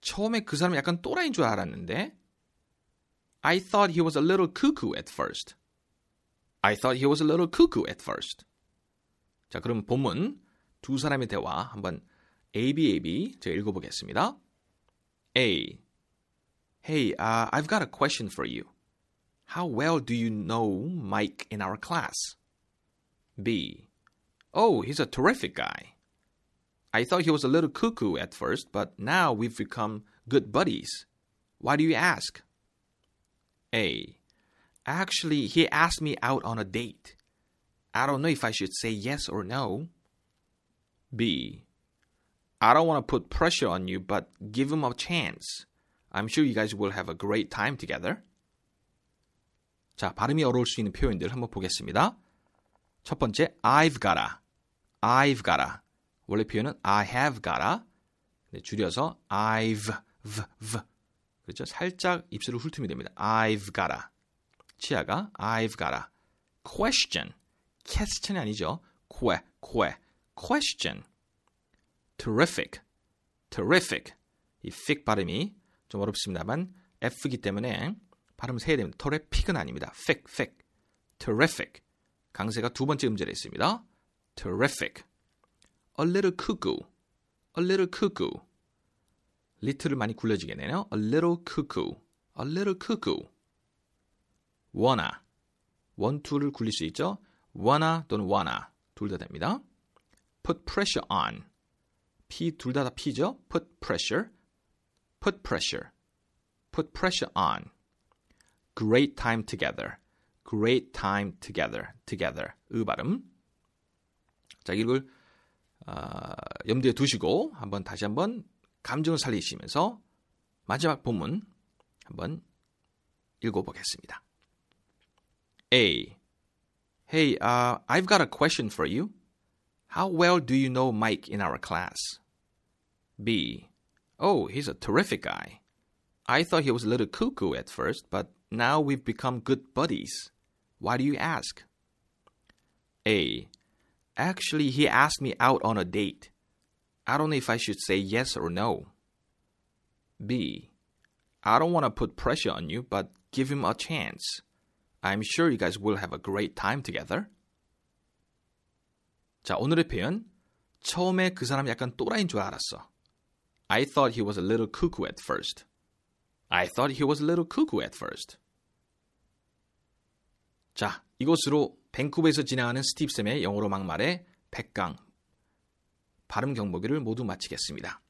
처음에 그 사람 약간 또라이인 줄 알았는데 I thought he was a little cuckoo at first. I thought he was a little cuckoo at first. 자, 그럼 본문 두 사람의 대화 한번 ABAB 제가 읽어보겠습니다. A. Hey, uh, I've got a question for you. How well do you know Mike in our class? B. Oh, he's a terrific guy. I thought he was a little cuckoo at first, but now we've become good buddies. Why do you ask? A. Actually, he asked me out on a date. I don't know if I should say yes or no. B. I don't want to put pressure on you, but give him a chance. I'm sure you guys will have a great time together. 자, 발음이 어려울 수 있는 표현들 한번 보겠습니다. 첫 번째, I've gotta. I've gotta. 원래 표현은 I have gotta. 네, 줄여서 I've v, v. 그렇죠? 살짝 입술을 훑으면 됩니다. I've gotta. 치아가 I've gotta. question. question이 아니죠. que, que. question. terrific. terrific. 이 fic 발음이 좀 어렵습니다만 F이기 때문에 발음을 세야 됩니다. terrific은 아닙니다. fic, fic. terrific. 강세가 두 번째 음절에 있습니다. terrific. a little cuckoo. a little cuckoo. little을 많이 굴려지게 되네요. a little cuckoo. a little cuckoo. wanna. one, two를 굴릴 수 있죠. wanna 또는 wanna. 둘 다 됩니다. put pressure on. p 둘 다 다 p죠. put pressure. put pressure. put pressure on. great time together. great time together. together. 의 발음. 자, 이걸 어, 염두에 두시고 한번 다시 한번 감정을 살리시면서 마지막 본문 한번 읽어보겠습니다. A. Hey, uh, I've got a question for you. How well do you know Mike in our class? B. Oh, he's a terrific guy. I thought he was a little cuckoo at first, but now we've become good buddies. Why do you ask? A. Actually, he asked me out on a date. I don't know if I should say yes or no. B. I don't want to put pressure on you, but give him a chance. I'm sure you guys will have a great time together. 자, 오늘의 표현. 처음에 그 사람 약간 또라이인 줄 알았어. I thought he was a little cuckoo at first. I thought he was a little cuckoo at first. 자, 이것으로 밴쿠버에서 진행하는 스티브쌤의 영어로 막말의 100강 발음 경보기를 모두 마치겠습니다.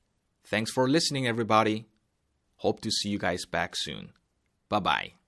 Thanks for listening everybody. Hope to see you guys back soon. Bye bye.